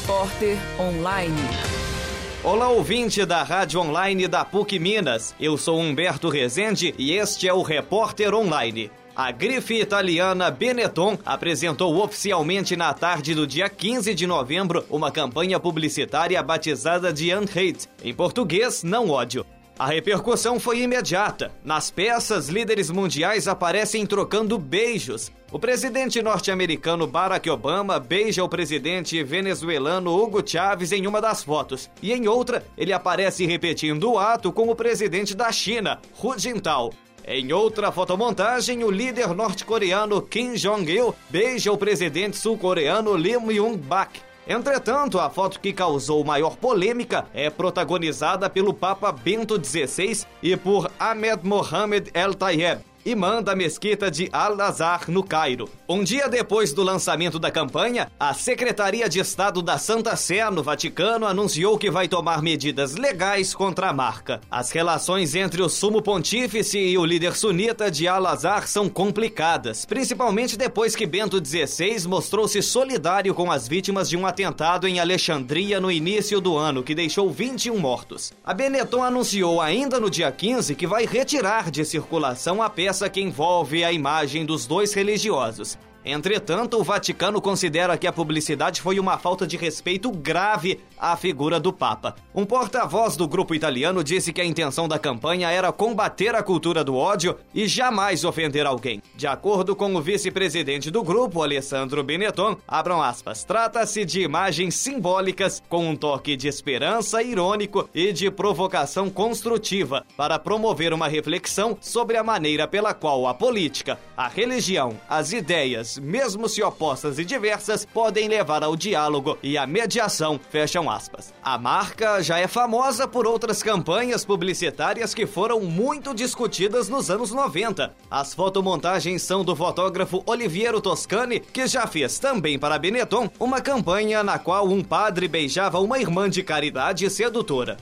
Repórter Online. Olá, ouvinte da Rádio Online da PUC Minas. Eu sou Humberto Rezende e este é o Repórter Online. A grife italiana Benetton apresentou oficialmente na tarde do dia 15 de novembro uma campanha publicitária batizada de Unhate, em português, não ódio. A repercussão foi imediata. Nas peças, líderes mundiais aparecem trocando beijos. O presidente norte-americano Barack Obama beija o presidente venezuelano Hugo Chávez em uma das fotos, e em outra, ele aparece repetindo o ato com o presidente da China, Hu Jintao. Em outra fotomontagem, o líder norte-coreano Kim Jong-il beija o presidente sul-coreano Lim Yong-bak. Entretanto, a foto que causou maior polêmica é protagonizada pelo Papa Bento XVI e por Ahmed Mohamed El Tayeb, imã da mesquita de Al-Azhar, no Cairo. Um dia depois do lançamento da campanha, a Secretaria de Estado da Santa Sé, no Vaticano, anunciou que vai tomar medidas legais contra a marca. As relações entre o sumo pontífice e o líder sunita de Al-Azhar são complicadas, principalmente depois que Bento XVI mostrou-se solidário com as vítimas de um atentado em Alexandria no início do ano, que deixou 21 mortos. A Benetton anunciou ainda no dia 15 que vai retirar de circulação a peça que envolve a imagem dos dois religiosos. Entretanto, o Vaticano considera que a publicidade foi uma falta de respeito grave à figura do Papa. Um porta-voz do grupo italiano disse que a intenção da campanha era combater a cultura do ódio e jamais ofender alguém. De acordo com o vice-presidente do grupo, Alessandro Benetton, abram aspas, trata-se de imagens simbólicas com um toque de esperança irônico e de provocação construtiva para promover uma reflexão sobre a maneira pela qual a política, a religião, as ideias, mesmo se opostas e diversas, podem levar ao diálogo e à mediação. Fecham aspas. A marca já é famosa por outras campanhas publicitárias que foram muito discutidas nos anos 90. As fotomontagens são do fotógrafo Oliviero Toscani, que já fez também para Benetton uma campanha na qual um padre beijava uma irmã de caridade sedutora.